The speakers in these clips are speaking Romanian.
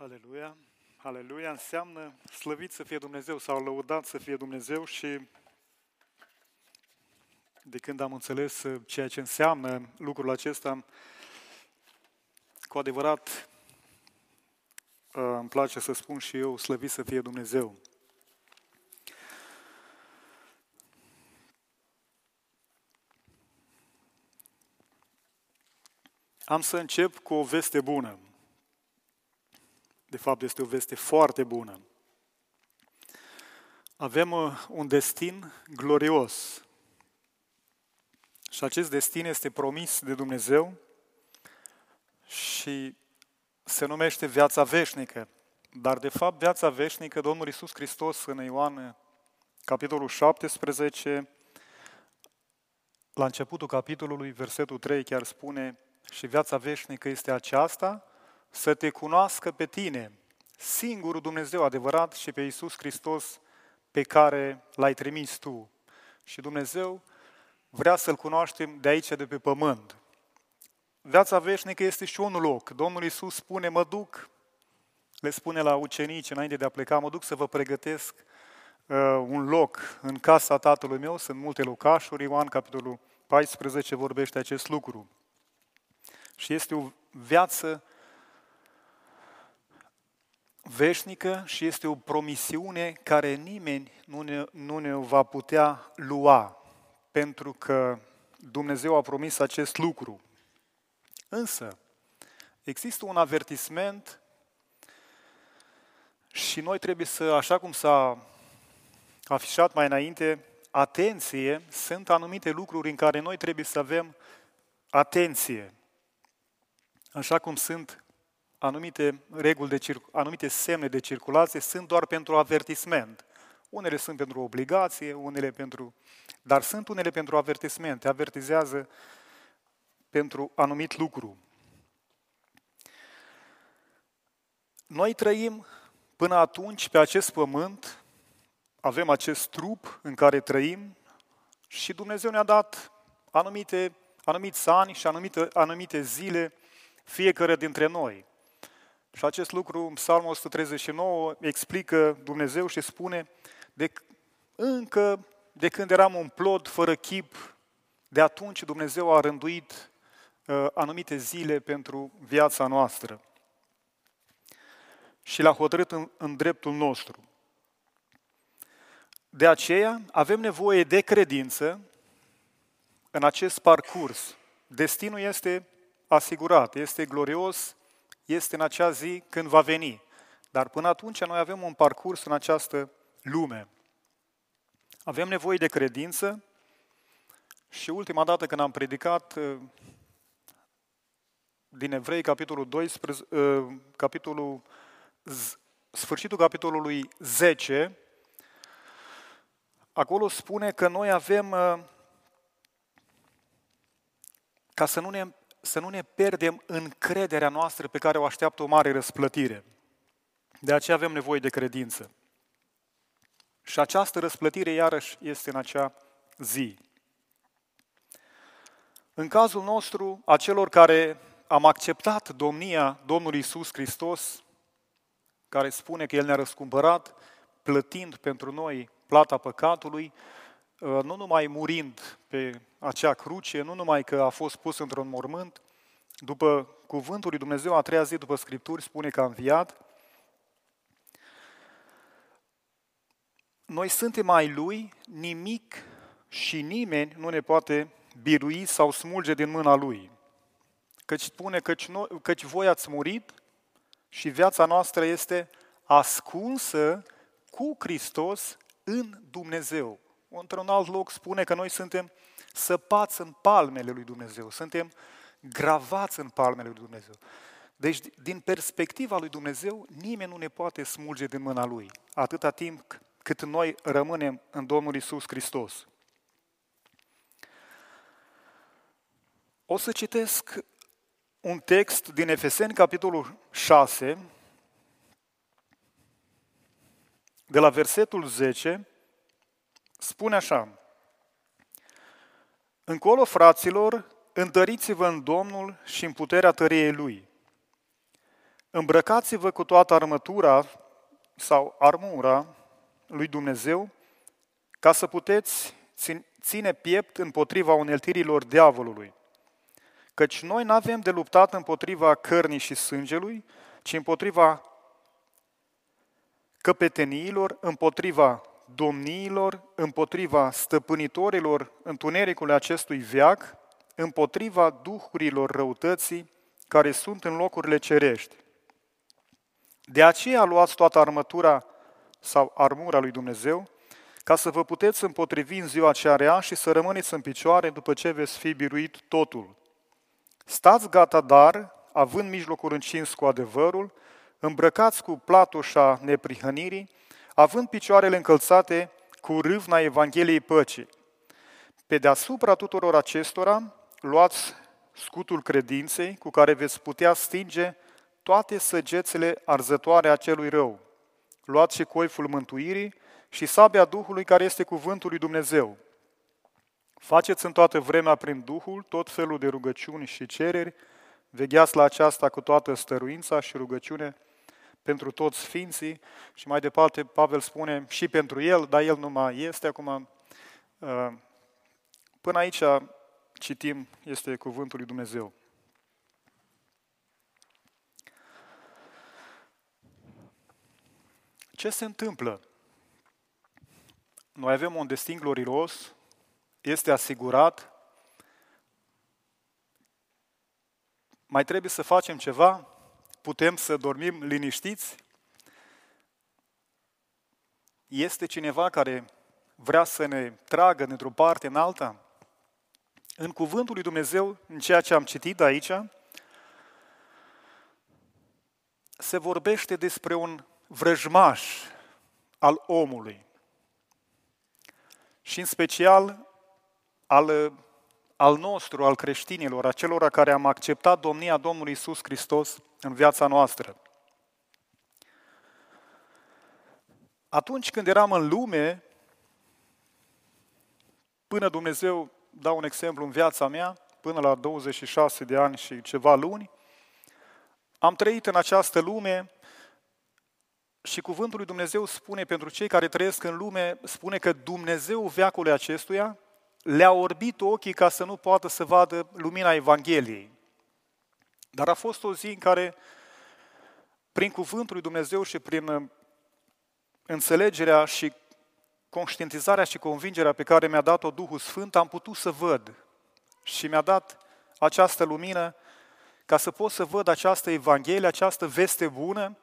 Aleluia! Aleluia înseamnă slăvit să fie Dumnezeu sau lăudat să fie Dumnezeu și de când am înțeles ceea ce înseamnă lucrul acesta, cu adevărat îmi place să spun și eu, slăvit să fie Dumnezeu. Am să încep cu o veste bună. De fapt, este o veste foarte bună. Avem uh, un destin glorios. Și acest destin este promis de Dumnezeu și se numește viața veșnică. Dar, de fapt, viața veșnică, Domnul Iisus Hristos în Ioan, capitolul 17, la începutul capitolului, versetul 3, chiar spune și viața veșnică este aceasta, să te cunoască pe tine, singurul Dumnezeu adevărat și pe Iisus Hristos pe care l-ai trimis tu. Și Dumnezeu vrea să-L cunoaștem de aici, de pe pământ. Viața veșnică este și un loc. Domnul Iisus spune, mă duc, le spune la ucenici înainte de a pleca, mă duc să vă pregătesc uh, un loc în casa tatălui meu, sunt multe locașuri, Ioan capitolul 14 vorbește acest lucru. Și este o viață veșnică și este o promisiune care nimeni nu ne, nu ne va putea lua, pentru că Dumnezeu a promis acest lucru. Însă, există un avertisment și noi trebuie să, așa cum s-a afișat mai înainte, atenție, sunt anumite lucruri în care noi trebuie să avem atenție. Așa cum sunt anumite reguli de circ- anumite semne de circulație, sunt doar pentru avertisment. Unele sunt pentru obligație, unele pentru... Dar sunt unele pentru avertisment. Te avertizează pentru anumit lucru. Noi trăim până atunci pe acest pământ, avem acest trup în care trăim și Dumnezeu ne-a dat anumite, anumiți ani și anumite, anumite zile fiecare dintre noi. Și acest lucru, în Psalmul 139, explică Dumnezeu și spune, de, încă de când eram un plod fără chip, de atunci Dumnezeu a rânduit uh, anumite zile pentru viața noastră și l-a hotărât în, în dreptul nostru. De aceea avem nevoie de credință în acest parcurs. Destinul este asigurat, este glorios, este în acea zi când va veni. Dar până atunci noi avem un parcurs în această lume. Avem nevoie de credință și ultima dată când am predicat uh, din Evrei, capitolul 12, uh, capitolul, sfârșitul capitolului 10, acolo spune că noi avem, uh, ca să nu ne să nu ne pierdem încrederea noastră pe care o așteaptă o mare răsplătire. De aceea avem nevoie de credință. Și această răsplătire, iarăși, este în acea zi. În cazul nostru, a celor care am acceptat domnia Domnului Isus Hristos, care spune că El ne-a răscumpărat, plătind pentru noi plata păcatului, Uh, nu numai murind pe acea cruce, nu numai că a fost pus într-un mormânt, după cuvântul lui Dumnezeu, a treia zi după Scripturi, spune că a înviat. Noi suntem ai Lui, nimic și nimeni nu ne poate birui sau smulge din mâna Lui. Căci spune căci, noi, căci voi ați murit și viața noastră este ascunsă cu Hristos în Dumnezeu într-un alt loc spune că noi suntem săpați în palmele lui Dumnezeu, suntem gravați în palmele lui Dumnezeu. Deci, din perspectiva lui Dumnezeu, nimeni nu ne poate smulge din mâna Lui, atâta timp cât noi rămânem în Domnul Isus Hristos. O să citesc un text din Efeseni, capitolul 6, de la versetul 10 spune așa, Încolo, fraților, întăriți-vă în Domnul și în puterea tăriei Lui. Îmbrăcați-vă cu toată armătura sau armura lui Dumnezeu ca să puteți ține piept împotriva uneltirilor diavolului. Căci noi nu avem de luptat împotriva cărnii și sângelui, ci împotriva căpeteniilor, împotriva domniilor, împotriva stăpânitorilor întunericului acestui veac, împotriva duhurilor răutății care sunt în locurile cerești. De aceea luați toată armătura sau armura lui Dumnezeu, ca să vă puteți împotrivi în ziua cea rea și să rămâneți în picioare după ce veți fi biruit totul. Stați gata, dar, având mijlocul încins cu adevărul, îmbrăcați cu platoșa neprihănirii, având picioarele încălțate cu râvna Evangheliei păcii. Pe deasupra tuturor acestora, luați scutul credinței cu care veți putea stinge toate săgețele arzătoare a celui rău. Luați și coiful mântuirii și sabia Duhului care este cuvântul lui Dumnezeu. Faceți în toată vremea prin Duhul tot felul de rugăciuni și cereri, vegheați la aceasta cu toată stăruința și rugăciune pentru toți sfinții și mai departe Pavel spune și pentru el, dar el nu mai este acum. Uh, până aici citim, este cuvântul lui Dumnezeu. Ce se întâmplă? Noi avem un destin glorios, este asigurat, mai trebuie să facem ceva, putem să dormim liniștiți? Este cineva care vrea să ne tragă dintr-o parte în alta? În cuvântul lui Dumnezeu, în ceea ce am citit aici, se vorbește despre un vrăjmaș al omului și în special al, al nostru, al creștinilor, a celor care am acceptat domnia Domnului Isus Hristos în viața noastră. Atunci când eram în lume, până Dumnezeu, dau un exemplu în viața mea, până la 26 de ani și ceva luni, am trăit în această lume și cuvântul lui Dumnezeu spune pentru cei care trăiesc în lume, spune că Dumnezeu veacului acestuia le-a orbit ochii ca să nu poată să vadă lumina Evangheliei. Dar a fost o zi în care, prin cuvântul lui Dumnezeu și prin uh, înțelegerea și conștientizarea și convingerea pe care mi-a dat-o Duhul Sfânt, am putut să văd și mi-a dat această lumină ca să pot să văd această Evanghelie, această veste bună,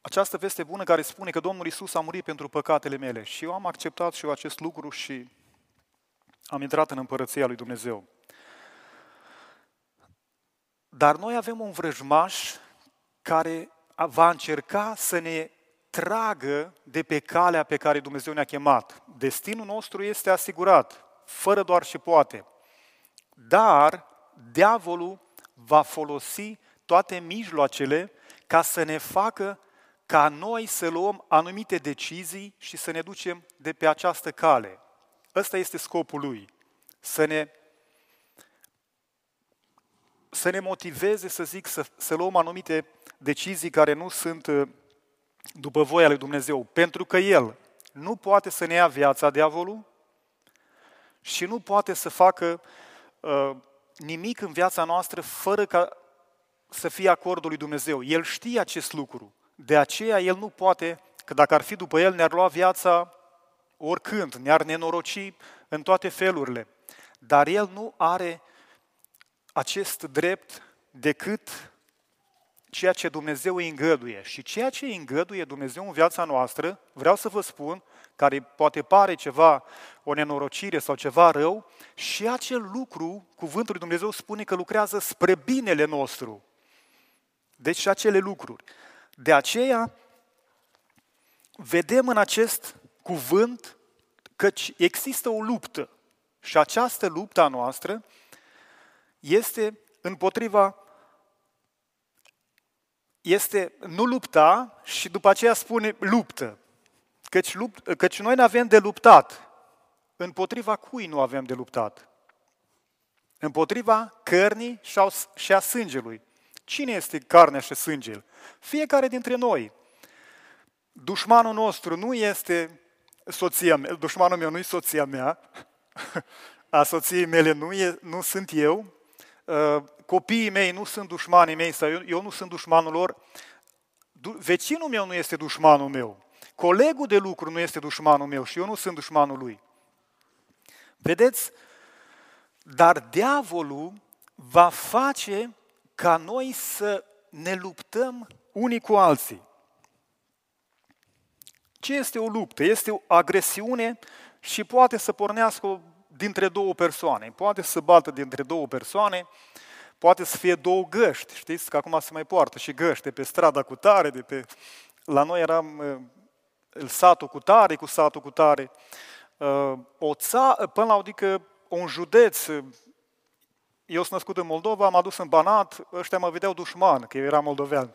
această veste bună care spune că Domnul Isus a murit pentru păcatele mele. Și eu am acceptat și eu acest lucru și am intrat în împărăția lui Dumnezeu. Dar noi avem un vrăjmaș care va încerca să ne tragă de pe calea pe care Dumnezeu ne-a chemat. Destinul nostru este asigurat, fără doar și poate. Dar diavolul va folosi toate mijloacele ca să ne facă ca noi să luăm anumite decizii și să ne ducem de pe această cale. Ăsta este scopul lui. Să ne, să ne motiveze, să zic, să, să luăm anumite decizii care nu sunt uh, după voia lui Dumnezeu. Pentru că El nu poate să ne ia viața diavolul și nu poate să facă uh, nimic în viața noastră fără ca să fie acordul lui Dumnezeu. El știe acest lucru. De aceea el nu poate, că dacă ar fi după el, ne-ar lua viața oricând, ne-ar nenoroci în toate felurile. Dar el nu are acest drept decât ceea ce Dumnezeu îi îngăduie. Și ceea ce îi îngăduie Dumnezeu în viața noastră, vreau să vă spun, care poate pare ceva, o nenorocire sau ceva rău, și acel lucru, cuvântul lui Dumnezeu spune că lucrează spre binele nostru. Deci și acele lucruri. De aceea, vedem în acest cuvânt că există o luptă și această luptă a noastră este împotriva este nu lupta și după aceea spune luptă. Căci, lupt, căci noi nu avem de luptat. Împotriva cui nu avem de luptat? Împotriva cărnii și a sângelui, Cine este carnea și sângele? Fiecare dintre noi. Dușmanul nostru nu este soția mea, dușmanul meu nu e soția mea, a soției mele nu, e, nu sunt eu, uh, copiii mei nu sunt dușmanii mei sau eu, eu nu sunt dușmanul lor, vecinul meu nu este dușmanul meu, colegul de lucru nu este dușmanul meu și eu nu sunt dușmanul lui. Vedeți? Dar diavolul va face ca noi să ne luptăm unii cu alții. Ce este o luptă? Este o agresiune și poate să pornească dintre două persoane. Poate să bată dintre două persoane, poate să fie două găști. Știți că acum se mai poartă și găști de pe strada cu tare, de pe... La noi eram uh, satul cu tare, cu satul cu tare. Uh, o ța... Până la adică un județ, eu sunt născut în Moldova, am adus în Banat, ăștia mă vedeau dușman, că eu eram moldovean.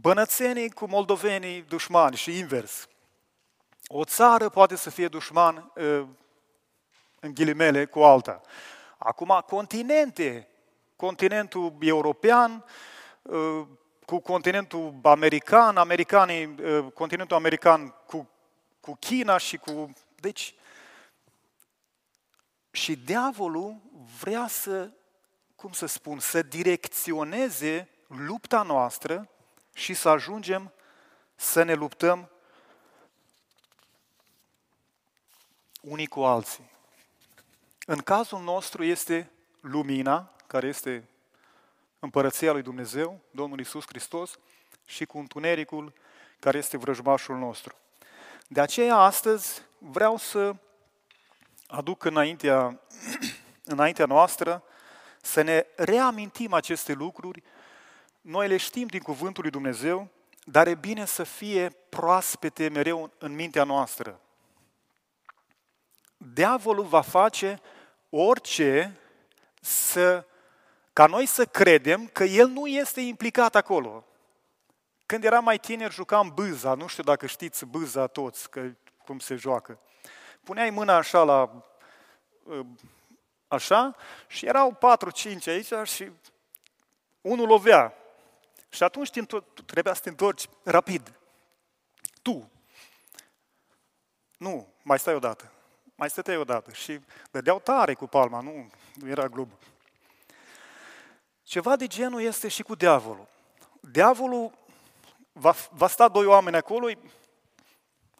Bănățenii cu moldovenii dușmani și invers. O țară poate să fie dușman în ghilimele cu alta. Acum, continente, continentul european cu continentul american, americanii, continentul american cu, cu China și cu... Deci, și diavolul vrea să, cum să spun, să direcționeze lupta noastră și să ajungem să ne luptăm unii cu alții. În cazul nostru este lumina, care este împărăția lui Dumnezeu, Domnul Isus Hristos, și cu întunericul, care este vrăjmașul nostru. De aceea, astăzi, vreau să aduc înaintea, înaintea noastră să ne reamintim aceste lucruri. Noi le știm din Cuvântul lui Dumnezeu, dar e bine să fie proaspete mereu în mintea noastră. Diavolul va face orice să, ca noi să credem că el nu este implicat acolo. Când eram mai tineri, jucam bâza, nu știu dacă știți bâza toți, că, cum se joacă puneai mâna așa la ă, așa și erau patru, cinci aici și unul lovea. Și atunci trebuia să te întorci rapid. Tu. Nu, mai stai odată. Mai stăteai odată. Și dădeau tare cu palma, nu, nu era glob. Ceva de genul este și cu diavolul. Diavolul va, va sta doi oameni acolo,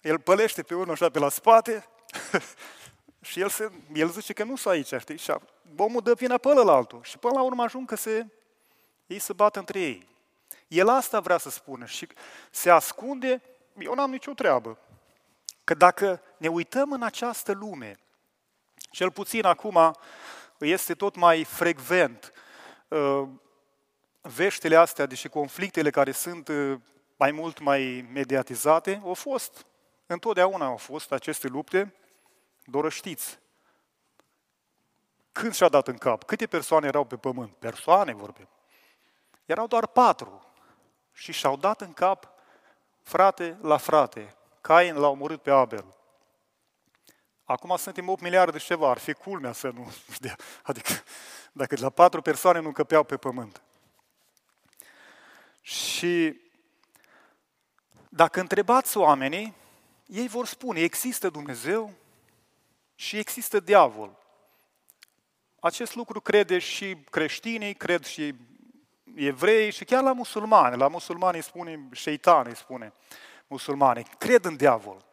el pălește pe unul așa pe la spate și el, se, el zice că nu sunt aici, știi? Și omul dă vina pe altul. Și până la urmă ajung că se, ei se bat între ei. El asta vrea să spună și se ascunde, eu n-am nicio treabă. Că dacă ne uităm în această lume, cel puțin acum este tot mai frecvent uh, veștile astea, deși conflictele care sunt uh, mai mult mai mediatizate, au fost, întotdeauna au fost aceste lupte, doar știți. Când și-a dat în cap? Câte persoane erau pe pământ? Persoane vorbim. Erau doar patru. Și și-au dat în cap frate la frate. Cain l-a omorât pe Abel. Acum suntem 8 miliarde și ceva, ar fi culmea să nu știa. Adică dacă la patru persoane nu căpeau pe pământ. Și dacă întrebați oamenii, ei vor spune, există Dumnezeu, și există diavol. Acest lucru crede și creștinii, cred și evrei și chiar la musulmani. La musulmani spune, șeitan îi spune musulmani, cred în diavol.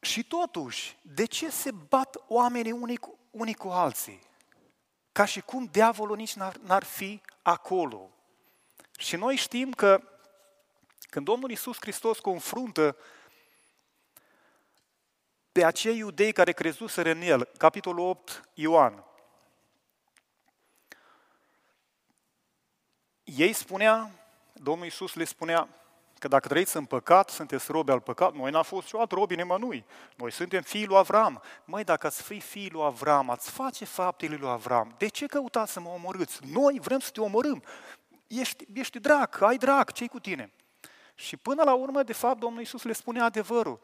Și totuși, de ce se bat oamenii unii cu, unii cu alții? Ca și cum diavolul nici n-ar, n-ar fi acolo. Și noi știm că când Domnul Isus Hristos confruntă pe acei iudei care crezuseră în el. Capitolul 8, Ioan. Ei spunea, Domnul Iisus le spunea că dacă trăiți în păcat, sunteți robi al păcat. Noi n-am fost niciodată robi nimănui. Noi suntem fiii lui Avram. Măi, dacă ați fi fiii lui Avram, ați face faptele lui Avram. De ce căutați să mă omorâți? Noi vrem să te omorâm. Ești, ești drac, ai drac, ce cu tine? Și până la urmă, de fapt, Domnul Iisus le spune adevărul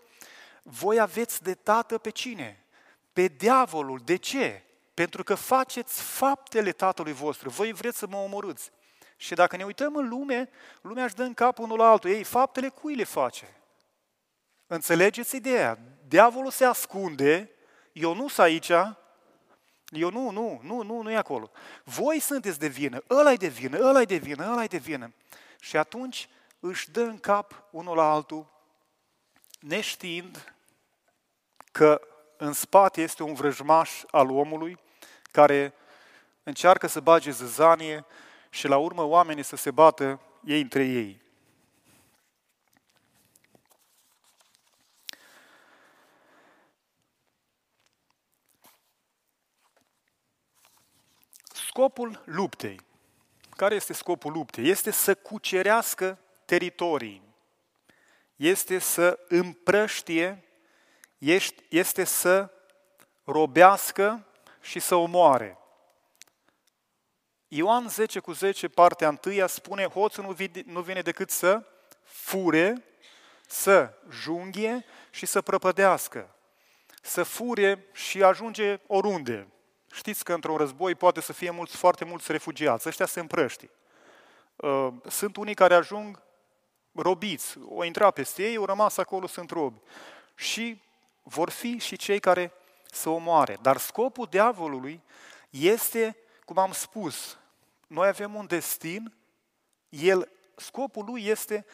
voi aveți de tată pe cine? Pe diavolul. De ce? pentru că faceți faptele tatălui vostru. Voi vreți să mă omorâți. Și dacă ne uităm în lume, lumea își dă în cap unul la altul. Ei, faptele cui le face? Înțelegeți ideea? Diavolul se ascunde, eu nu sunt aici, eu nu, nu, nu, nu, nu e acolo. Voi sunteți de vină, ăla e de vină, ăla e de vină, ăla e de vină. Și atunci își dă în cap unul la altul, neștiind că în spate este un vrăjmaș al omului care încearcă să bage zăzanie și la urmă oamenii să se bată ei între ei. Scopul luptei. Care este scopul luptei? Este să cucerească teritorii. Este să împrăștie, este să robească și să omoare. Ioan 10 cu 10, partea întâia, spune, hoțul nu vine decât să fure, să junghie și să prăpădească. Să fure și ajunge oriunde. Știți că într-un război poate să fie mulți, foarte mulți refugiați. Ăștia se împrăști. Uh, sunt unii care ajung robiți. O intra peste ei, au rămas acolo, sunt robi. Și vor fi și cei care să omoare. Dar scopul diavolului este, cum am spus, noi avem un destin, el, scopul lui este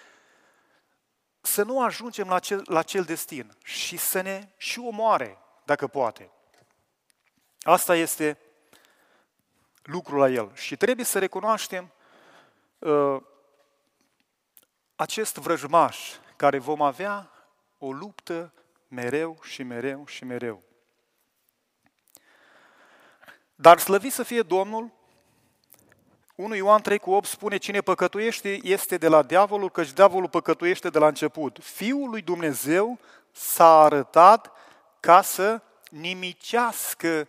să nu ajungem la cel, la cel destin și să ne și omoare, dacă poate. Asta este lucrul la el. Și trebuie să recunoaștem uh, acest vrăjmaș care vom avea o luptă mereu și mereu și mereu. Dar slăvit să fie Domnul, 1 Ioan 3 cu 8 spune, cine păcătuiește este de la diavolul, căci diavolul păcătuiește de la început. Fiul lui Dumnezeu s-a arătat ca să nimicească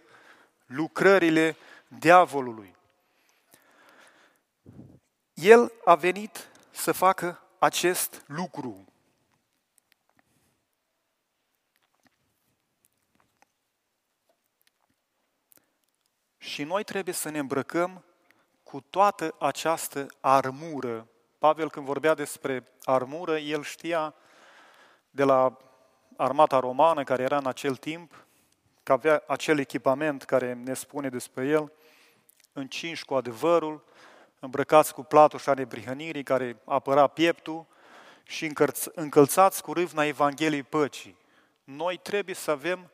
lucrările diavolului. El a venit să facă acest lucru. Și noi trebuie să ne îmbrăcăm cu toată această armură. Pavel când vorbea despre armură, el știa de la armata romană care era în acel timp, că avea acel echipament care ne spune despre el, încinși cu adevărul, îmbrăcați cu platoșa nebrihănirii care apăra pieptul și încălțați cu râvna Evangheliei păcii. Noi trebuie să avem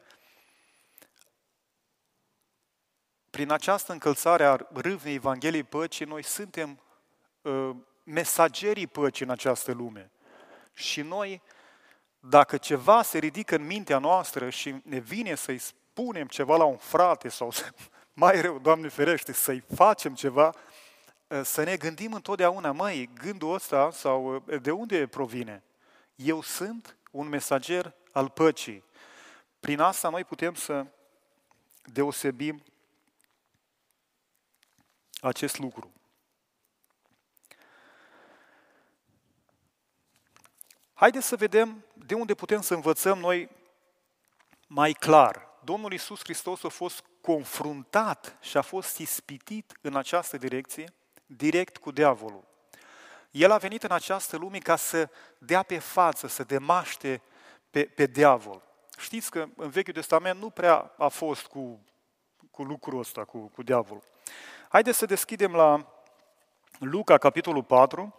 prin această încălțare a râvnei Evangheliei păcii, noi suntem uh, mesagerii păcii în această lume. Și noi, dacă ceva se ridică în mintea noastră și ne vine să-i spunem ceva la un frate sau să, mai rău, Doamne ferește, să-i facem ceva, uh, să ne gândim întotdeauna, măi, gândul ăsta sau uh, de unde provine? Eu sunt un mesager al păcii. Prin asta noi putem să deosebim acest lucru. Haideți să vedem de unde putem să învățăm noi mai clar. Domnul Isus Hristos a fost confruntat și a fost ispitit în această direcție, direct cu diavolul. El a venit în această lume ca să dea pe față, să demaște pe, pe diavol. Știți că în Vechiul Testament nu prea a fost cu, cu lucrul ăsta, cu, cu diavolul. Haideți să deschidem la Luca, capitolul 4,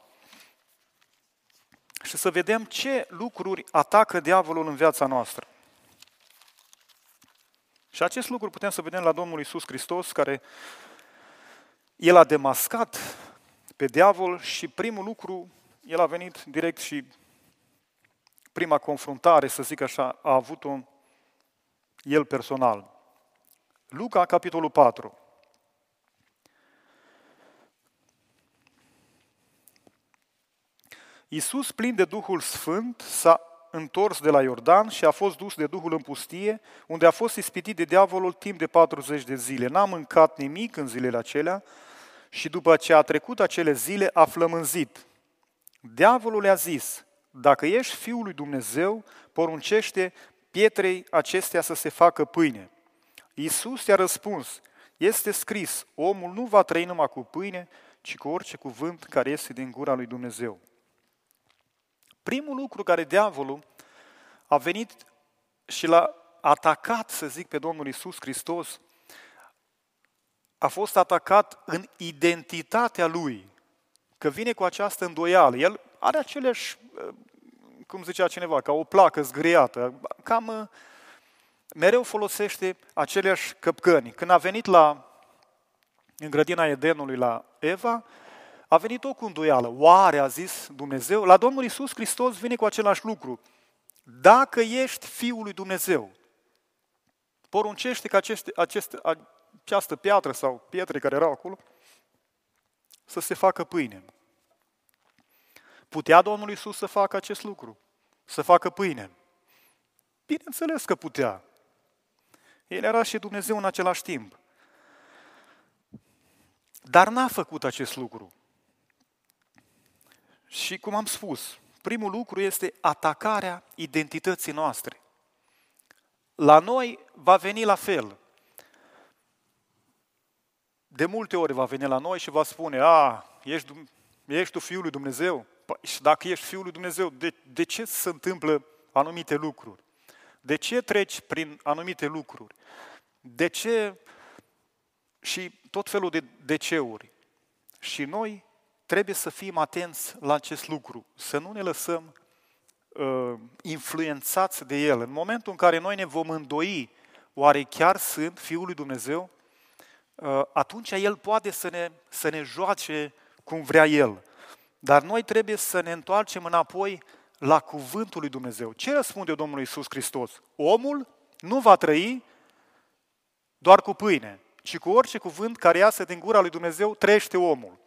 și să vedem ce lucruri atacă diavolul în viața noastră. Și acest lucru putem să vedem la Domnul Isus Hristos, care el a demascat pe diavol și primul lucru, el a venit direct și prima confruntare, să zic așa, a avut-o el personal. Luca, capitolul 4. Iisus, plin de Duhul Sfânt, s-a întors de la Iordan și a fost dus de Duhul în pustie, unde a fost ispitit de diavolul timp de 40 de zile. N-a mâncat nimic în zilele acelea și după ce a trecut acele zile a flămânzit. Diavolul le-a zis, dacă ești Fiul lui Dumnezeu, poruncește pietrei acestea să se facă pâine. Iisus i-a răspuns, Este scris, omul nu va trăi numai cu pâine, ci cu orice cuvânt care iese din gura lui Dumnezeu. Primul lucru care diavolul a venit și l-a atacat, să zic, pe Domnul Isus Hristos, a fost atacat în identitatea lui, că vine cu această îndoială. El are aceleași, cum zicea cineva, ca o placă zgriată, cam mereu folosește aceleași căpcăni. Când a venit la, în grădina Edenului la Eva, a venit o cu îndoială. Oare, a zis Dumnezeu, la Domnul Isus Hristos vine cu același lucru. Dacă ești Fiul lui Dumnezeu, poruncește ca aceste, aceste, această piatră sau pietre care erau acolo să se facă pâine. Putea Domnul Isus să facă acest lucru? Să facă pâine? Bineînțeles că putea. El era și Dumnezeu în același timp. Dar n-a făcut acest lucru. Și cum am spus, primul lucru este atacarea identității noastre. La noi va veni la fel. De multe ori va veni la noi și va spune, a, ești, ești tu Fiul lui Dumnezeu? Păi, și dacă ești Fiul lui Dumnezeu, de, de ce se întâmplă anumite lucruri? De ce treci prin anumite lucruri? De ce? Și tot felul de deceuri. Și noi trebuie să fim atenți la acest lucru, să nu ne lăsăm uh, influențați de el. În momentul în care noi ne vom îndoi, oare chiar sunt Fiul lui Dumnezeu, uh, atunci El poate să ne, să ne joace cum vrea El. Dar noi trebuie să ne întoarcem înapoi la cuvântul lui Dumnezeu. Ce răspunde Domnul Iisus Hristos? Omul nu va trăi doar cu pâine, ci cu orice cuvânt care iasă din gura lui Dumnezeu, trăiește omul.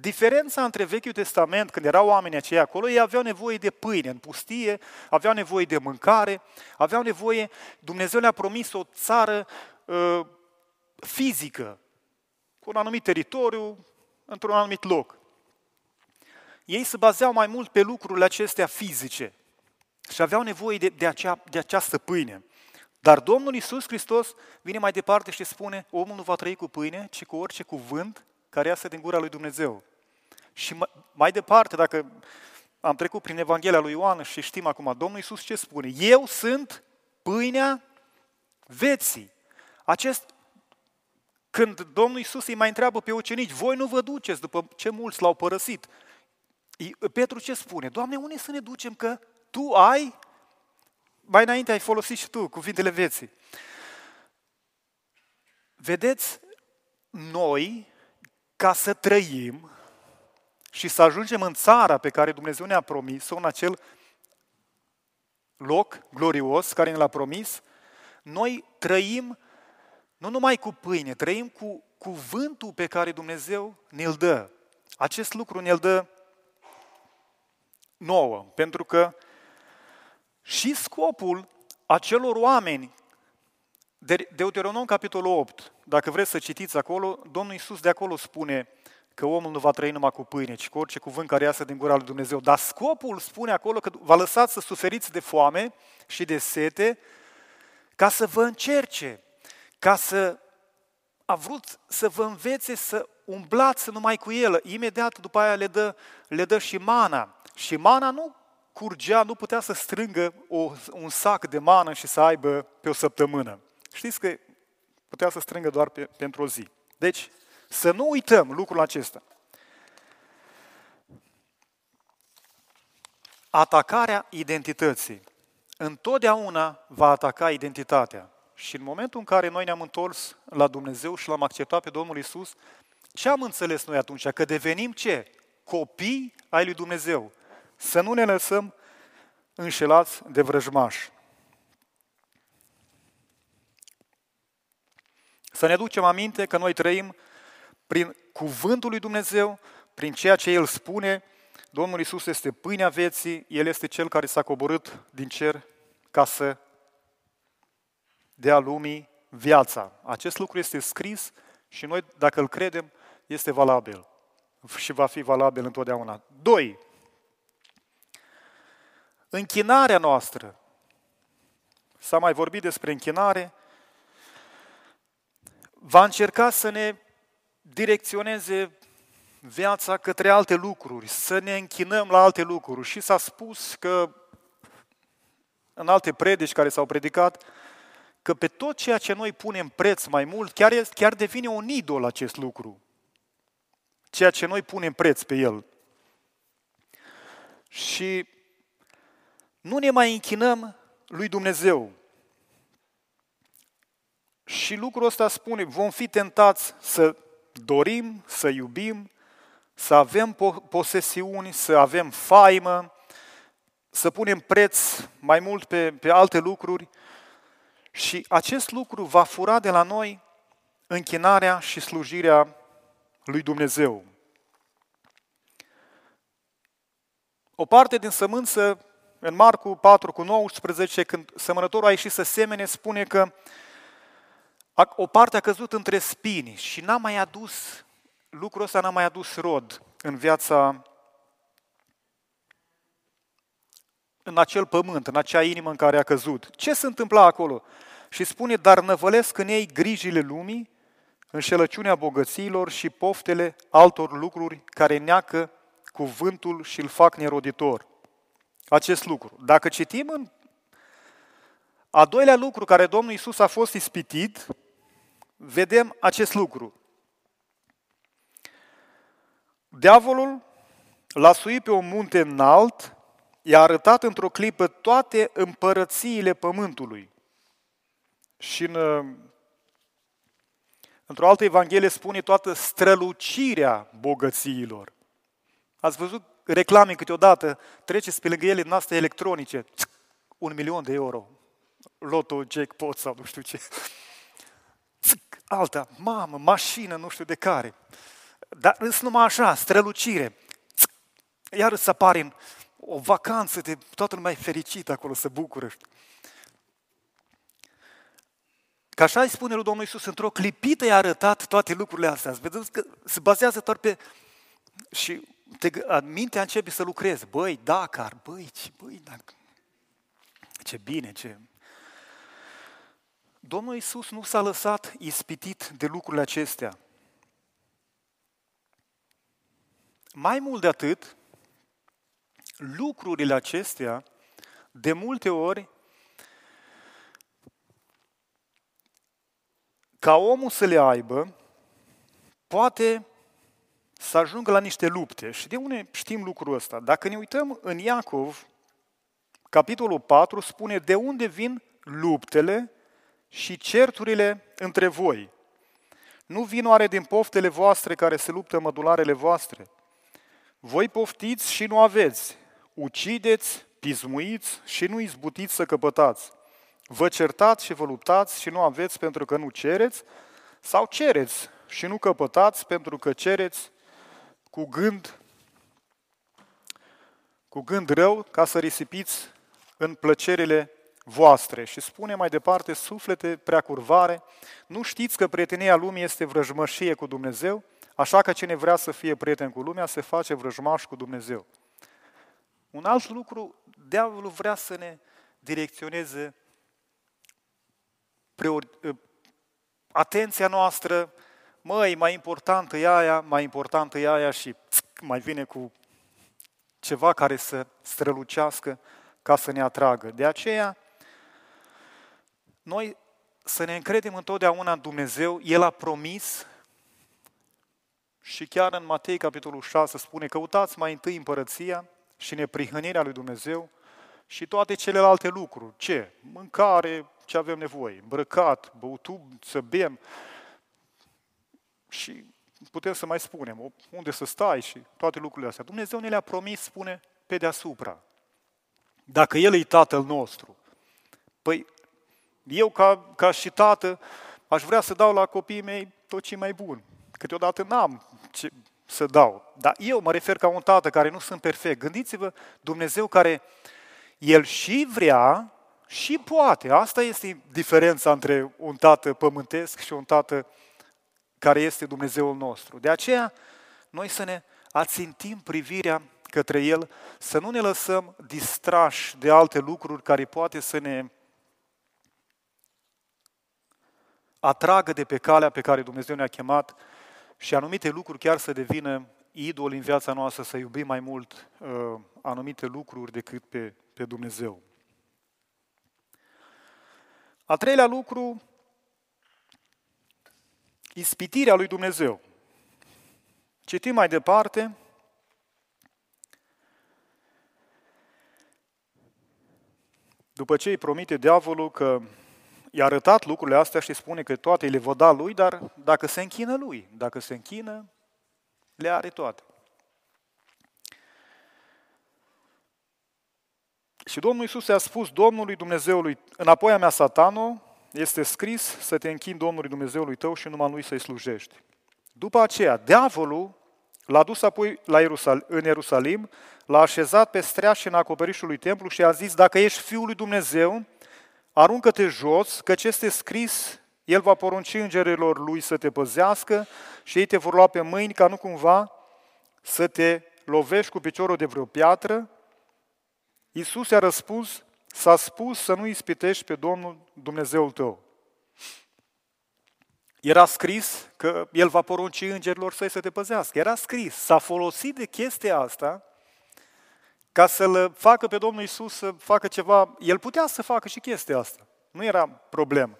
Diferența între Vechiul Testament, când erau oamenii aceia acolo, ei aveau nevoie de pâine în pustie, aveau nevoie de mâncare, aveau nevoie, Dumnezeu le-a promis o țară uh, fizică, cu un anumit teritoriu, într-un anumit loc. Ei se bazeau mai mult pe lucrurile acestea fizice și aveau nevoie de, de, acea, de această pâine. Dar Domnul Isus Hristos vine mai departe și spune, omul nu va trăi cu pâine, ci cu orice cuvânt care iasă din gura lui Dumnezeu. Și mai departe, dacă am trecut prin Evanghelia lui Ioan și știm acum, Domnul Isus ce spune? Eu sunt pâinea veții. Acest, când Domnul Isus îi mai întreabă pe ucenici, voi nu vă duceți după ce mulți l-au părăsit. Petru ce spune? Doamne, unde să ne ducem că Tu ai, mai înainte ai folosit și Tu cuvintele vieții. Vedeți, noi, ca să trăim și să ajungem în țara pe care Dumnezeu ne-a promis-o, în acel loc glorios care ne l-a promis, noi trăim nu numai cu pâine, trăim cu cuvântul pe care Dumnezeu ne-l dă. Acest lucru ne-l dă nouă, pentru că și scopul acelor oameni, de Deuteronom capitolul 8, dacă vreți să citiți acolo, Domnul Iisus de acolo spune că omul nu va trăi numai cu pâine, ci cu orice cuvânt care iasă din gura lui Dumnezeu. Dar scopul spune acolo că va lăsați să suferiți de foame și de sete ca să vă încerce, ca să a vrut să vă învețe să umblați numai cu el. Imediat după aia le dă, le dă și mana. Și mana nu curgea, nu putea să strângă o, un sac de mană și să aibă pe o săptămână. Știți că putea să strângă doar pe, pentru o zi. Deci, să nu uităm lucrul acesta. Atacarea identității. Întotdeauna va ataca identitatea. Și în momentul în care noi ne-am întors la Dumnezeu și l-am acceptat pe Domnul Isus, ce am înțeles noi atunci? Că devenim ce? Copii ai lui Dumnezeu. Să nu ne lăsăm înșelați de vrăjmași. Să ne ducem aminte că noi trăim prin cuvântul lui Dumnezeu, prin ceea ce El spune, Domnul Isus este pâinea vieții, El este Cel care s-a coborât din cer ca să dea lumii viața. Acest lucru este scris și noi, dacă îl credem, este valabil și va fi valabil întotdeauna. Doi, închinarea noastră. S-a mai vorbit despre închinare. Va încerca să ne direcționeze viața către alte lucruri, să ne închinăm la alte lucruri. Și s-a spus că în alte predici care s-au predicat, că pe tot ceea ce noi punem preț mai mult, chiar, chiar devine un idol acest lucru. Ceea ce noi punem preț pe el. Și nu ne mai închinăm lui Dumnezeu. Și lucrul ăsta spune, vom fi tentați să dorim, să iubim, să avem posesiuni, să avem faimă, să punem preț mai mult pe, pe alte lucruri și acest lucru va fura de la noi închinarea și slujirea lui Dumnezeu. O parte din sămânță, în Marcu 4 cu 19, când semănătorul a ieșit să semene, spune că o parte a căzut între spini și n-a mai adus, lucrul ăsta n-a mai adus rod în viața, în acel pământ, în acea inimă în care a căzut. Ce se întâmpla acolo? Și spune, dar năvălesc în ei grijile lumii, înșelăciunea bogăților și poftele altor lucruri care neacă cuvântul și îl fac neroditor. Acest lucru. Dacă citim în a doilea lucru care Domnul Isus a fost ispitit, vedem acest lucru. Diavolul l-a suit pe un munte înalt, i-a arătat într-o clipă toate împărățiile pământului. Și în, într-o altă evanghelie spune toată strălucirea bogățiilor. Ați văzut reclame câteodată, treceți pe lângă ele în astea electronice, un milion de euro, loto, jackpot sau nu știu ce. Alta, mamă, mașină, nu știu de care. Dar îți numai așa, strălucire. Iar să apare în o vacanță de toată lumea e fericită acolo, să bucură. Ca așa îi spune lui Domnul Iisus, într-o clipită i-a arătat toate lucrurile astea. Vedeți că se bazează doar pe... Și te, mintea începe să lucreze. Băi, Dakar, băi, ce, băi, dacă... ce bine, ce... Domnul Iisus nu s-a lăsat ispitit de lucrurile acestea. Mai mult de atât, lucrurile acestea, de multe ori, ca omul să le aibă, poate să ajungă la niște lupte. Și de unde știm lucrul ăsta? Dacă ne uităm în Iacov, capitolul 4 spune de unde vin luptele și certurile între voi. Nu vin oare din poftele voastre care se luptă mădularele voastre? Voi poftiți și nu aveți, ucideți, pismuiți și nu izbutiți să căpătați. Vă certați și vă luptați și nu aveți pentru că nu cereți, sau cereți și nu căpătați pentru că cereți cu gând, cu gând rău ca să risipiți în plăcerile voastre. Și spune mai departe, suflete preacurvare, nu știți că prietenia lumii este vrăjmășie cu Dumnezeu? Așa că cine vrea să fie prieten cu lumea, se face vrăjmaș cu Dumnezeu. Un alt lucru, diavolul vrea să ne direcționeze priori, ă, atenția noastră, măi, mai importantă e aia, mai importantă e aia și mai vine cu ceva care să strălucească ca să ne atragă. De aceea, noi să ne încredem întotdeauna în Dumnezeu, El a promis și chiar în Matei, capitolul 6, spune, căutați mai întâi împărăția și neprihănirea lui Dumnezeu și toate celelalte lucruri. Ce? Mâncare, ce avem nevoie, îmbrăcat, băutul, să bem. Și putem să mai spunem, unde să stai și toate lucrurile astea. Dumnezeu ne le-a promis, spune, pe deasupra. Dacă El e Tatăl nostru, păi eu ca, ca și tată aș vrea să dau la copiii mei tot ce mai bun. Câteodată n-am ce să dau. Dar eu mă refer ca un tată care nu sunt perfect. Gândiți-vă, Dumnezeu care El și vrea și poate. Asta este diferența între un tată pământesc și un tată care este Dumnezeul nostru. De aceea, noi să ne ațintim privirea către El, să nu ne lăsăm distrași de alte lucruri care poate să ne atragă de pe calea pe care Dumnezeu ne-a chemat și anumite lucruri chiar să devină idol în viața noastră, să iubim mai mult uh, anumite lucruri decât pe, pe Dumnezeu. A treilea lucru, ispitirea lui Dumnezeu. Citim mai departe. După ce îi promite diavolul că i-a arătat lucrurile astea și spune că toate le va da lui, dar dacă se închină lui, dacă se închină, le are toate. Și Domnul Iisus a spus Domnului Dumnezeului, înapoi a mea satano, este scris să te închini Domnului Dumnezeului tău și numai lui să-i slujești. După aceea, diavolul l-a dus apoi la Ierusal- în Ierusalim, l-a așezat pe streaș în acoperișul lui templu și a zis, dacă ești Fiul lui Dumnezeu, aruncă-te jos, căci este scris, El va porunci îngerilor Lui să te păzească și ei te vor lua pe mâini ca nu cumva să te lovești cu piciorul de vreo piatră. Iisus i-a răspuns, s-a spus să nu ispitești pe Domnul Dumnezeul tău. Era scris că El va porunci îngerilor săi să te păzească. Era scris. S-a folosit de chestia asta ca să-L facă pe Domnul Isus să facă ceva. El putea să facă și chestia asta. Nu era problemă.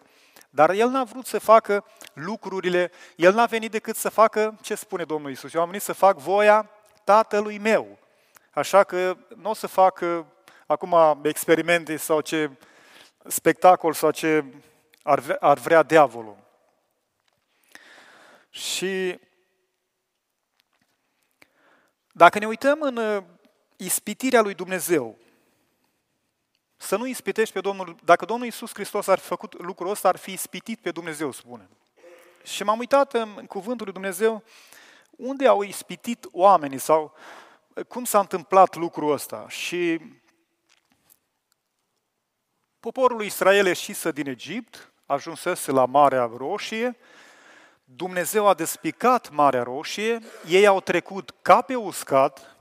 Dar el n-a vrut să facă lucrurile, el n-a venit decât să facă, ce spune Domnul Isus? Eu am venit să fac voia tatălui meu. Așa că nu o să fac acum experimente sau ce spectacol sau ce ar vrea, ar vrea diavolul. Și dacă ne uităm în uh, ispitirea lui Dumnezeu, să nu ispitești pe Domnul, dacă Domnul Iisus Hristos ar fi făcut lucrul ăsta, ar fi ispitit pe Dumnezeu, spune. Și m-am uitat în, în cuvântul lui Dumnezeu unde au ispitit oamenii sau uh, cum s-a întâmplat lucrul ăsta. Și poporul lui Israel ieșise din Egipt, ajunsese la Marea Roșie, Dumnezeu a despicat Marea Roșie, ei au trecut ca pe uscat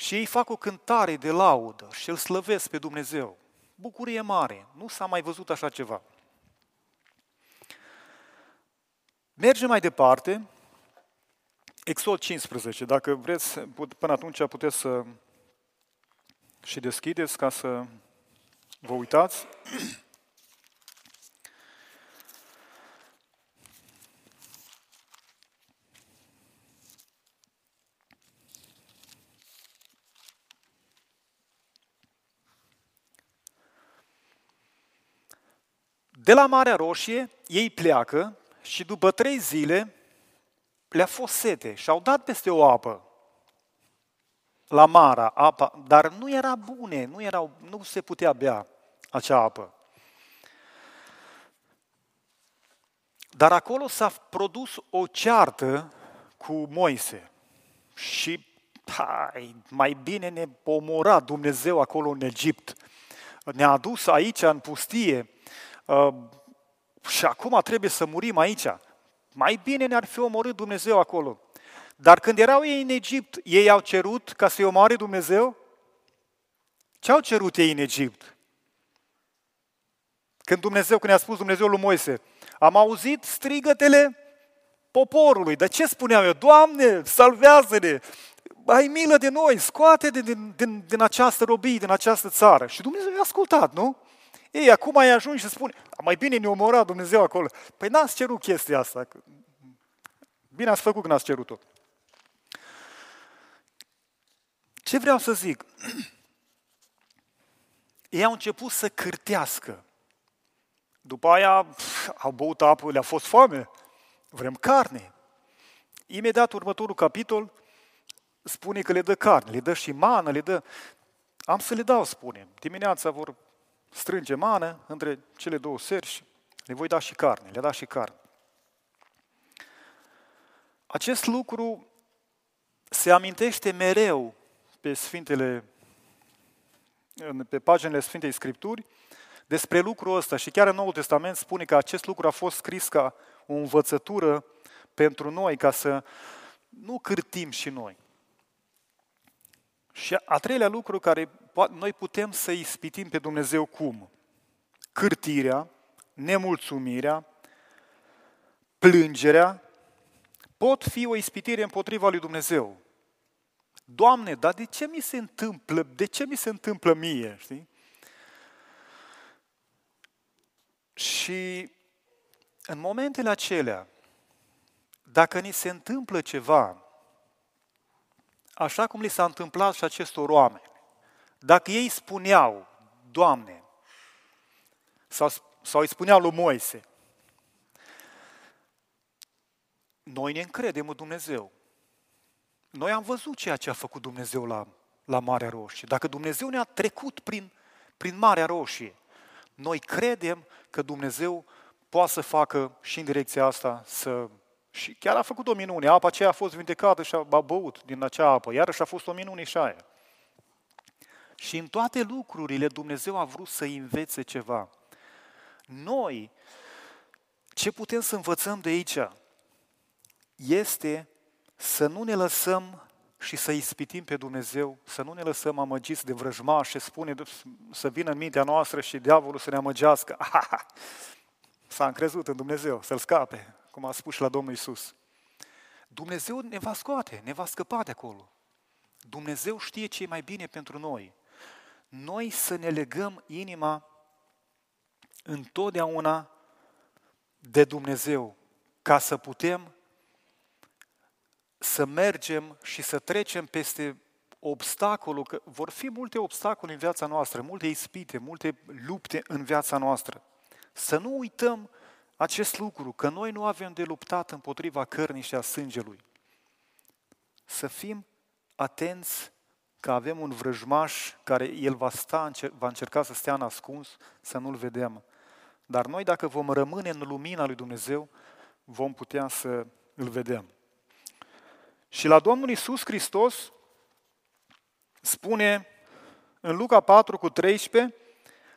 și ei fac o cântare de laudă și îl slăvesc pe Dumnezeu. Bucurie mare, nu s-a mai văzut așa ceva. Mergem mai departe, Exod 15, dacă vreți, până atunci puteți să și deschideți ca să vă uitați. De la Marea Roșie, ei pleacă și după trei zile le-a fost sete și au dat peste o apă la Mara, apa, dar nu era bune, nu, erau, nu se putea bea acea apă. Dar acolo s-a produs o ceartă cu Moise și hai, mai bine ne omora Dumnezeu acolo în Egipt. Ne-a adus aici în pustie uh, și acum trebuie să murim aici. Mai bine ne-ar fi omorât Dumnezeu acolo. Dar când erau ei în Egipt, ei au cerut ca să-i omoare Dumnezeu? Ce au cerut ei în Egipt? Când Dumnezeu, când i-a spus Dumnezeu lui Moise, am auzit strigătele poporului. Dar ce spuneam eu? Doamne, salvează-ne! Ai milă de noi, scoate din, din, din, din această robie, din această țară. Și Dumnezeu i-a ascultat, nu? Ei, acum ai ajuns și spune, mai bine ne omora Dumnezeu acolo. Păi n-ați cerut chestia asta. Bine ați făcut când ați cerut-o. Ce vreau să zic? Ei au început să cârtească. După aia pf, au băut apă, le-a fost foame. Vrem carne. Imediat următorul capitol spune că le dă carne, le dă și mană, le dă... Am să le dau, spune. Dimineața vor strânge mană între cele două seri și le voi da și carne, le-a dat și carne. Acest lucru se amintește mereu pe Sfintele, pe paginile Sfintei Scripturi despre lucrul ăsta și chiar în Noul Testament spune că acest lucru a fost scris ca o învățătură pentru noi, ca să nu cârtim și noi. Și a treilea lucru care noi putem să ispitim pe Dumnezeu cum? Cârtirea, nemulțumirea, plângerea pot fi o ispitire împotriva lui Dumnezeu. Doamne, dar de ce mi se întâmplă, de ce mi se întâmplă mie, știi? Și în momentele acelea, dacă ni se întâmplă ceva, așa cum li s-a întâmplat și acestor oameni, dacă ei spuneau, Doamne, sau, sau îi spuneau lui Moise, noi ne încredem în Dumnezeu. Noi am văzut ceea ce a făcut Dumnezeu la, la Marea Roșie. Dacă Dumnezeu ne-a trecut prin, prin Marea Roșie, noi credem că Dumnezeu poate să facă și în direcția asta să... Și chiar a făcut o minune. Apa aceea a fost vindecată și a băut din acea apă. Iarăși a fost o minune și aia. Și în toate lucrurile Dumnezeu a vrut să învețe ceva. Noi, ce putem să învățăm de aici? Este să nu ne lăsăm și să ispitim pe Dumnezeu, să nu ne lăsăm amăgiți de vrăjmaș și spune să vină în mintea noastră și diavolul să ne amăgească. S-a încrezut în Dumnezeu, să-l scape, cum a spus și la Domnul Isus. Dumnezeu ne va scoate, ne va scăpa de acolo. Dumnezeu știe ce e mai bine pentru noi. Noi să ne legăm inima întotdeauna de Dumnezeu, ca să putem să mergem și să trecem peste obstacolul, că vor fi multe obstacole în viața noastră, multe ispite, multe lupte în viața noastră. Să nu uităm acest lucru, că noi nu avem de luptat împotriva cărnii și a sângelui. Să fim atenți că avem un vrăjmaș care el va, sta, va încerca să stea în ascuns, să nu-l vedem. Dar noi, dacă vom rămâne în lumina lui Dumnezeu, vom putea să îl vedem. Și la Domnul Isus Hristos spune în Luca 4 cu 13,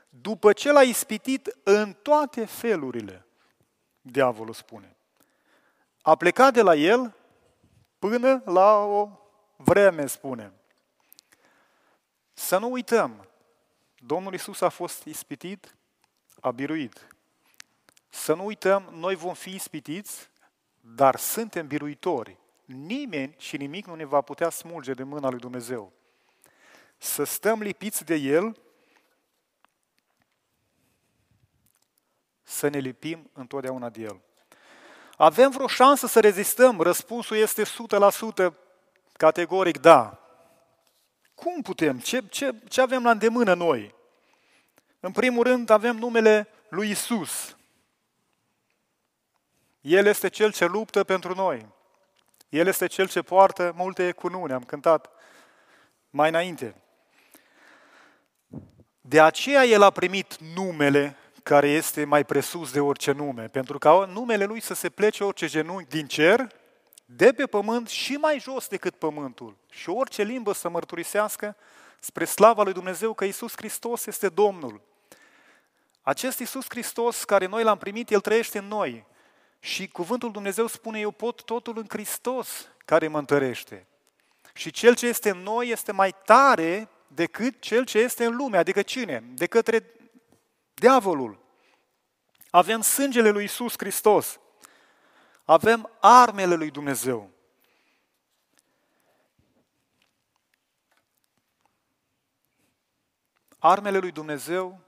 după ce l-a ispitit în toate felurile, diavolul spune, a plecat de la el până la o vreme, spune. Să nu uităm, Domnul Isus a fost ispitit, a biruit. Să nu uităm, noi vom fi ispitiți, dar suntem biruitori nimeni și nimic nu ne va putea smulge de mâna lui Dumnezeu. Să stăm lipiți de El, să ne lipim întotdeauna de El. Avem vreo șansă să rezistăm? Răspunsul este 100% categoric da. Cum putem? Ce, ce, ce avem la îndemână noi? În primul rând avem numele lui Isus. El este cel ce luptă pentru noi. El este cel ce poartă multe cunune, am cântat mai înainte. De aceea el a primit numele care este mai presus de orice nume, pentru ca numele lui să se plece orice genunchi din cer, de pe pământ și mai jos decât pământul. Și orice limbă să mărturisească spre slava lui Dumnezeu că Isus Hristos este Domnul. Acest Isus Hristos care noi l-am primit, El trăiește în noi. Și cuvântul Dumnezeu spune, eu pot totul în Hristos care mă întărește. Și cel ce este în noi este mai tare decât cel ce este în lume, adică cine? De către diavolul. Avem sângele lui Isus Hristos. Avem armele lui Dumnezeu. Armele lui Dumnezeu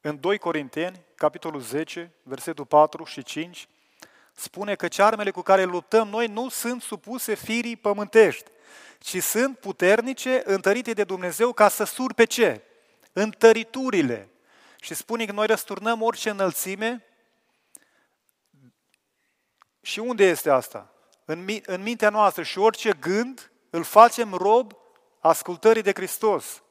în 2 Corinteni, capitolul 10, versetul 4 și 5, spune că armele cu care luptăm noi nu sunt supuse firii pământești, ci sunt puternice, întărite de Dumnezeu ca să surpe ce? Întăriturile. Și spune că noi răsturnăm orice înălțime. Și unde este asta? În, în mintea noastră. Și orice gând îl facem rob ascultării de Hristos.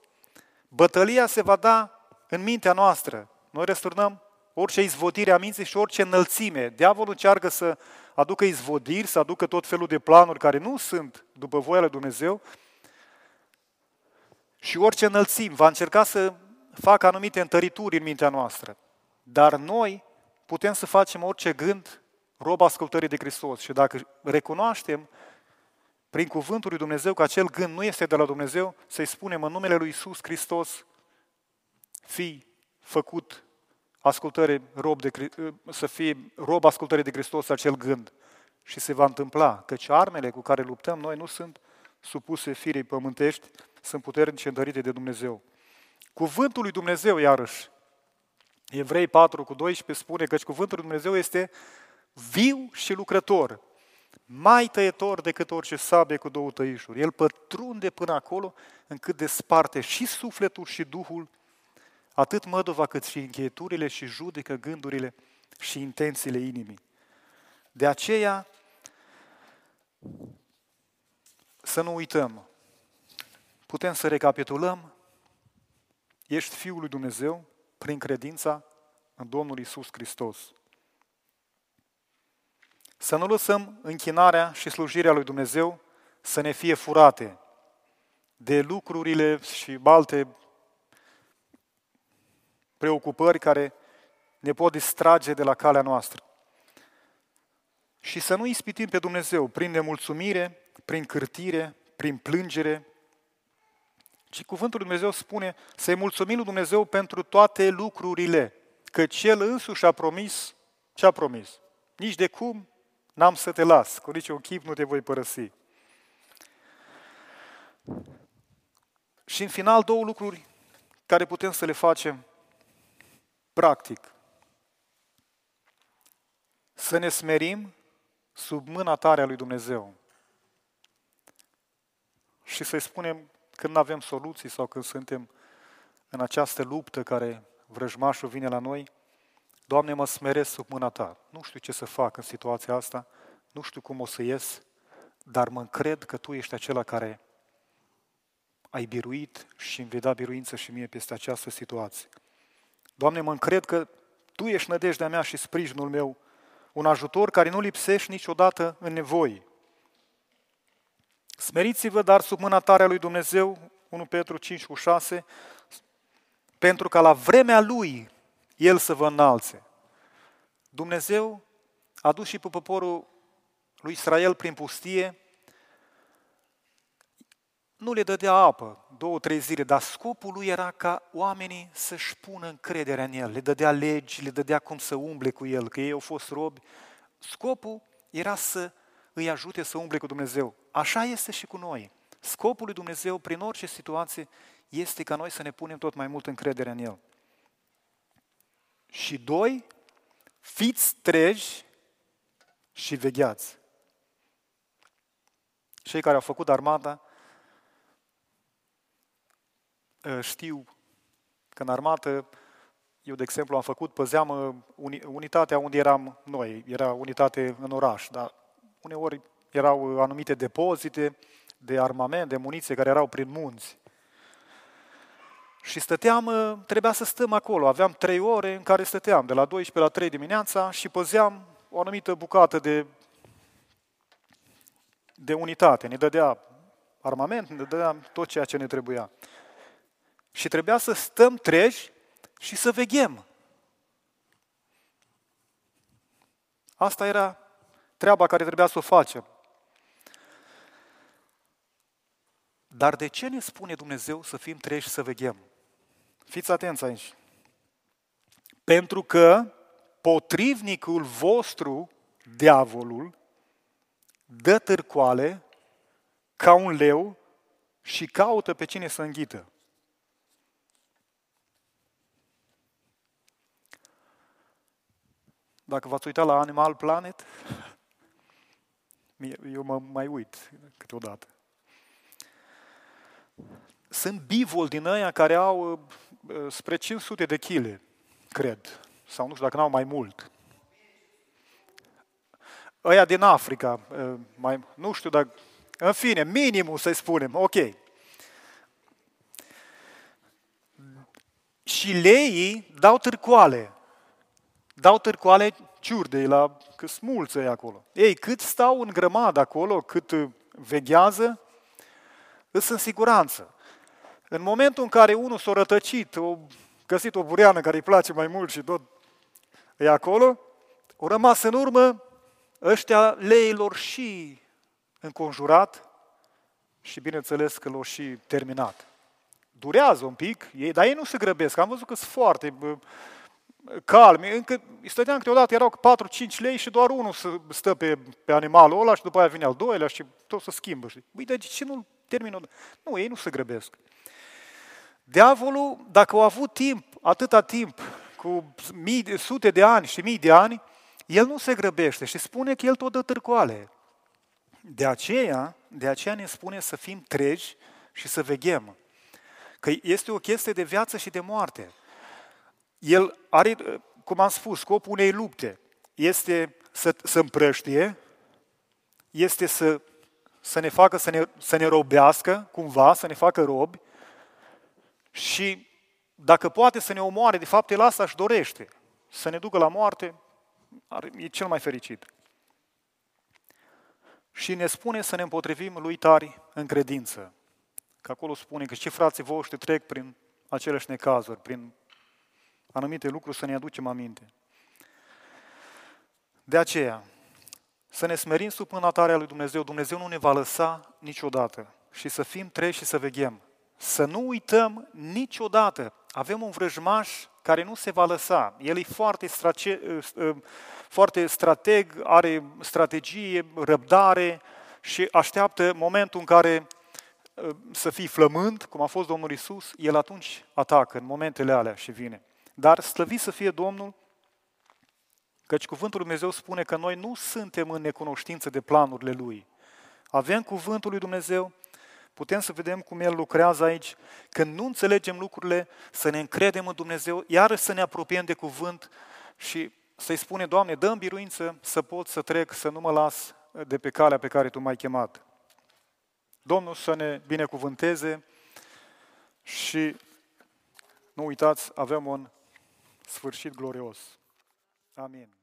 Bătălia se va da în mintea noastră. Noi răsturnăm orice izvodire a minții și orice înălțime. Diavolul încearcă să aducă izvodiri, să aducă tot felul de planuri care nu sunt după voia lui Dumnezeu și orice înălțim va încerca să facă anumite întărituri în mintea noastră. Dar noi putem să facem orice gând rob ascultării de Hristos și dacă recunoaștem prin cuvântul lui Dumnezeu că acel gând nu este de la Dumnezeu, să-i spunem în numele lui Isus Hristos, fii făcut ascultării rob de, să fie rob ascultării de Hristos acel gând. Și se va întâmpla, căci armele cu care luptăm noi nu sunt supuse firii pământești, sunt puternice întărite de Dumnezeu. Cuvântul lui Dumnezeu, iarăși, Evrei 4 cu 12 spune că cuvântul lui Dumnezeu este viu și lucrător, mai tăietor decât orice sabie cu două tăișuri. El pătrunde până acolo încât desparte și sufletul și duhul, atât măduva cât și încheieturile și judecă gândurile și intențiile inimii. De aceea, să nu uităm, putem să recapitulăm, ești Fiul lui Dumnezeu prin credința în Domnul Isus Hristos. Să nu lăsăm închinarea și slujirea lui Dumnezeu să ne fie furate de lucrurile și alte preocupări care ne pot distrage de la calea noastră. Și să nu ispitim pe Dumnezeu prin nemulțumire, prin cârtire, prin plângere, ci cuvântul lui Dumnezeu spune să-i mulțumim lui Dumnezeu pentru toate lucrurile, căci El însuși a promis ce a promis. Nici de cum n-am să te las, cu niciun chip nu te voi părăsi. Și în final două lucruri care putem să le facem practic. Să ne smerim sub mâna tare a lui Dumnezeu. Și să-i spunem când nu avem soluții sau când suntem în această luptă care vrăjmașul vine la noi, Doamne, mă smeresc sub mâna Ta. Nu știu ce să fac în situația asta, nu știu cum o să ies, dar mă încred că Tu ești acela care ai biruit și îmi vei da biruință și mie peste această situație. Doamne, mă încred că Tu ești nădejdea mea și sprijinul meu, un ajutor care nu lipsești niciodată în nevoi. Smeriți-vă, dar sub mâna tare a lui Dumnezeu, 1 Petru 5 cu 6, pentru ca la vremea Lui El să vă înalțe. Dumnezeu a dus și pe poporul lui Israel prin pustie, nu le dădea apă două, trei zile, dar scopul lui era ca oamenii să-și pună încrederea în el. Le dădea legi, le dădea cum să umble cu el, că ei au fost robi. Scopul era să îi ajute să umble cu Dumnezeu. Așa este și cu noi. Scopul lui Dumnezeu, prin orice situație, este ca noi să ne punem tot mai mult încredere în El. Și doi, fiți treji și vegheați. Cei care au făcut armata ă, știu că în armată, eu de exemplu am făcut, păzeam ă, unitatea unde eram noi, era unitate în oraș, dar uneori erau anumite depozite de armament, de muniție care erau prin munți. Și stăteam, ă, trebuia să stăm acolo. Aveam trei ore în care stăteam, de la 12 la 3 dimineața și păzeam o anumită bucată de, de unitate. Ne dădea armament, ne dădea tot ceea ce ne trebuia. Și trebuia să stăm treji și să veghem. Asta era treaba care trebuia să o facem. Dar de ce ne spune Dumnezeu să fim treji să veghem? Fiți atenți aici. Pentru că potrivnicul vostru, diavolul, dă târcoale ca un leu și caută pe cine să înghită. Dacă v-ați uitat la Animal Planet, eu mă mai uit câteodată. Sunt bivol din aia care au uh, spre 500 de kg, cred. Sau nu știu dacă n-au mai mult. Ăia din Africa, uh, mai, nu știu dacă... În fine, minimul să-i spunem, ok. Și leii dau târcoale. Dau târcoale ciurdei la că smulță e acolo. Ei, cât stau în grămadă acolo, cât veghează, îs în siguranță. În momentul în care unul s-a rătăcit, a găsit o bureană care îi place mai mult și tot e acolo, au rămas în urmă ăștia leilor și înconjurat și bineînțeles că l-au și terminat. Durează un pic, dar ei nu se grăbesc. Am văzut că sunt foarte calmi, încă îi stăteam câteodată, erau 4-5 lei și doar unul stă pe, pe animalul ăla și după aia vine al doilea și tot se schimbă. Știi? Băi, dar de ce nu termină? Nu, ei nu se grăbesc. Diavolul, dacă au avut timp, atâta timp, cu mii, sute de ani și mii de ani, el nu se grăbește și spune că el tot dă târcoale. De aceea, de aceea ne spune să fim treji și să veghem. Că este o chestie de viață și de moarte. El are, cum am spus, scopul unei lupte este să, să împrăștie, este să, să ne facă să ne, să ne robească, cumva, să ne facă robi și dacă poate să ne omoare, de fapt el asta își dorește, să ne ducă la moarte, e cel mai fericit. Și ne spune să ne împotrivim lui tari în credință. Că acolo spune că și frații voștri trec prin aceleași necazuri, prin anumite lucruri să ne aducem aminte. De aceea, să ne smerim sub mâna tare a lui Dumnezeu. Dumnezeu nu ne va lăsa niciodată. Și să fim treji și să veghem. Să nu uităm niciodată. Avem un vrăjmaș care nu se va lăsa. El e foarte, strace, ă, ă, foarte strateg, are strategie, răbdare și așteaptă momentul în care ă, să fii flămând, cum a fost Domnul Isus, el atunci atacă în momentele alea și vine. Dar slăvit să fie Domnul, căci cuvântul Lui Dumnezeu spune că noi nu suntem în necunoștință de planurile Lui. Avem cuvântul Lui Dumnezeu, putem să vedem cum El lucrează aici. Când nu înțelegem lucrurile, să ne încredem în Dumnezeu, iar să ne apropiem de cuvânt și să-i spune, Doamne, dă-mi biruință să pot să trec, să nu mă las de pe calea pe care Tu m-ai chemat. Domnul să ne binecuvânteze și nu uitați, avem un sfârșit glorios. Amin.